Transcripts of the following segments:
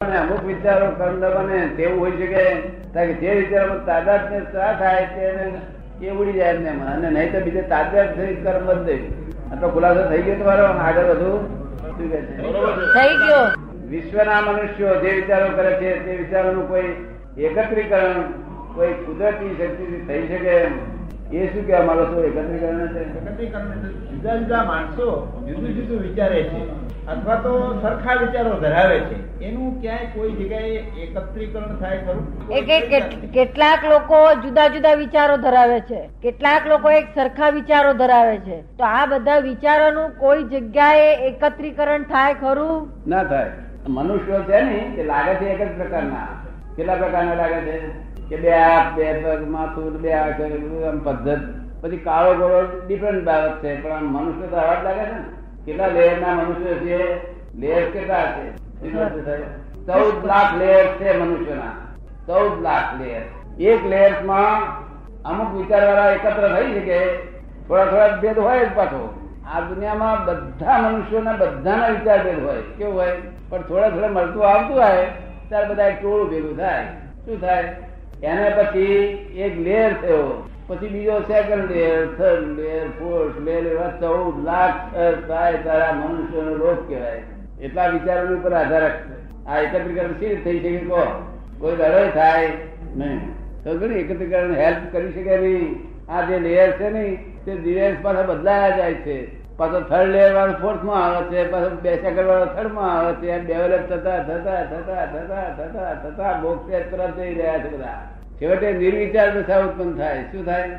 અમુક વિચારો કર્મ બને તેવું હોય છે કે જે વિચારો તાદાત ને થાય તેને એ ઉડી જાય એમને એમાં. અને નહીં તો બીજે તાદાત થઈ કર્મ બંધ આટલો ખુલાસો થઈ ગયો તમારો? આગળ વધુ? શું કે છે? થઈ ગયો. વિશ્વના મનુષ્યો જે વિચારો કરે છે તે વિચારોનું કોઈ એકત્રીકરણ કોઈ કુદરતી શક્તિથી થઈ શકે એમ. એ શું કહેવા માંગો છો? એકત્રીકરણ છે એકત્રીકરણ જુદા જુદા માણસો જુદું જુદું વિચારે છે અથવા તો સરખા વિચારો ધરાવે છે. એનું ક્યાંય કોઈ જગ્યાએ એકત્રીકરણ થાય ખરું? કેટલાક લોકો જુદા જુદા વિચારો ધરાવે છે. કેટલાક લોકો એક સરખા વિચારો ધરાવે છે. તો આ બધા વિચારોનું કોઈ જગ્યાએ એકત્રીકરણ થાય ખરું? ના થાય. મનુષ્યો છે ને લાગે છે એક જ પ્રકારના. કેટલા પ્રકારના લાગે છે? કે બે હાથ બે પગ, માથું, બે આમ પદ્ધત. પછી કાળો ગોળો ડિફરન્ટ બાબત છે, પણ આમ મનુષ્ય તો આવા જ લાગે છે ને? કેટલા લેયર ના મનુષ્ય છે? લેયર કેટલા છે? ચૌદ લાખ લેયર છે મનુષ્યના. ચૌદ લાખ લેયર. એક લેયરમાં અમુક વિચાર વાળા એકત્ર થઈ શકે, થોડા થોડા ભેદ હોય જ પાછો. આ દુનિયામાં બધા મનુષ્યોના બધાના વિચાર ભેદ હોય. કેવું હોય? પણ થોડા થોડા મળતું આવતું હોય. ત્યારે બધા ટોળું ભેગું થાય. શું થાય? એને પછી એક લેયર થયો. પછી બીજો second layer third layer fourth layer એવા ચૌદ લાખ થાય તારા મનુષ્યનો રોગ કહેવાય. એટલા વિચારો ઉપર આધાર આ એકત્રીકરણ સી થઈ શકે કહો? કોઈ દડો થાય? નહીં. તો ઘણી એકત્રીકરણ હેલ્પ કરી શકે નહીં. આ જે લેયર છે ને, તે દિવસ પાસે બદલાયા જાય છે. પાછો થર્ડ લેયર વાળો ફોર્થમાં આવે છે, પાછો બે સેકન્ડ વાળો થર્ડમાં આવે છે ડેવલપ થતા થતા થતા થતા થતા થતા મોક્ષ તરફ જઈ રહ્યા છે બધા. છેવટે નિર્વિચાર દશા ઉત્પન્ન થાય. શું થાય?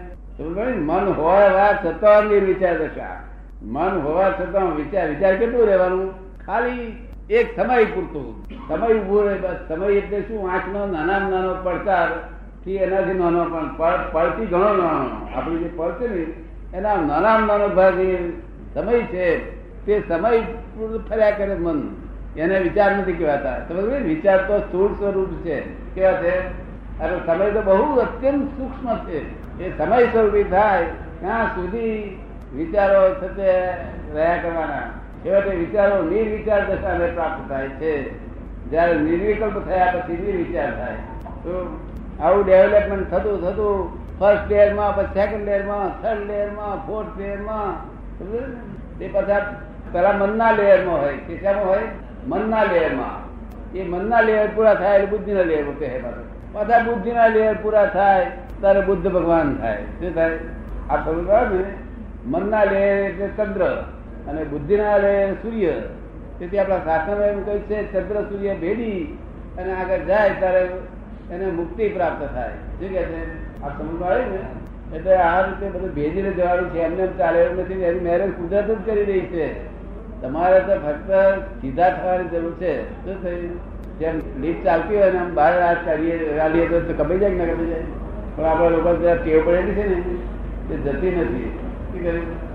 મન હોવા છતાં નિર્વિચાર દશા. મન હોવા છતાં વિચાર વિચાર કેટલું રહેવાનું? ખાલી એક સમય પૂરતું. સમય ઊભો રહે સમય એટલે શું? આંખનો નાનામાં નાનો પડકારથી એનાથી નાનો પણ. પડતી ઘણો નાનો. આપણું જે પડશે ને, એના નાનામાં નાનો ભાગ સમય છે. તે સમય ફર્યા કરે મન. એને વિચાર નથી કહેવાતા. તમે વિચાર તો સ્થૂળ સ્વરૂપ છે. કેવા છે? અને સમય તો બહુ અત્યંત સૂક્ષ્મ છે. એ સમય સ્વરૂપી થાય, ત્યાં સુધી વિચારો થતે રહ્યા કરવાના. છેવટે વિચારો નિર્વિચાર દશાને પ્રાપ્ત થાય છે. જયારે નિર્વિકલ્પ થયા પછી નિર્વિચાર થાય. તો આવું ડેવલપમેન્ટ થતું થતું ફર્સ્ટ લેયરમાં પછી સેકન્ડ લેયરમાં થર્ડ લેયરમાં ફોર્થ લેયરમાં તે બધા પેલા મનના લેયરમાં હોય કે શામાં હોય? મનના લેયરમાં. એ મનના લેયર પૂરા થાય એટલે બુદ્ધિના લેયર કહે પાછા પાછા બુદ્ધિના લેયર પૂરા થાય, ત્યારે બુદ્ધ ભગવાન થાય. શું થાય? આ સમજ ને? મનના લેયર એટલે ચંદ્ર અને બુદ્ધિના લેયર સૂર્ય. તેથી આપણા શાસ્ત્રમાં એમ કહ્યું છે, ચંદ્ર સૂર્ય ભેડી અને આગળ જાય ત્યારે એને મુક્તિ પ્રાપ્ત થાય. શું કે છે? આ સમજ ને? એટલે આ રીતે બધું ભેજીને જવાનું છે, એમને ચાલે એમ નથી એની મેરેજ કુદરત જ કરી રહી છે. તમારે તો ફક્ત સીધા થવાની જરૂર છે. શું થયું? જેમ લીટ ચાલતી હોય ને, આમ બહાર હાથ ચાલીએ ચાલીએ તો કપાઈ જાય ના કપાઈ જાય. પણ આપણા લોકો ટેવ પડેલી છે ને તે જતી નથી. શું કર્યું?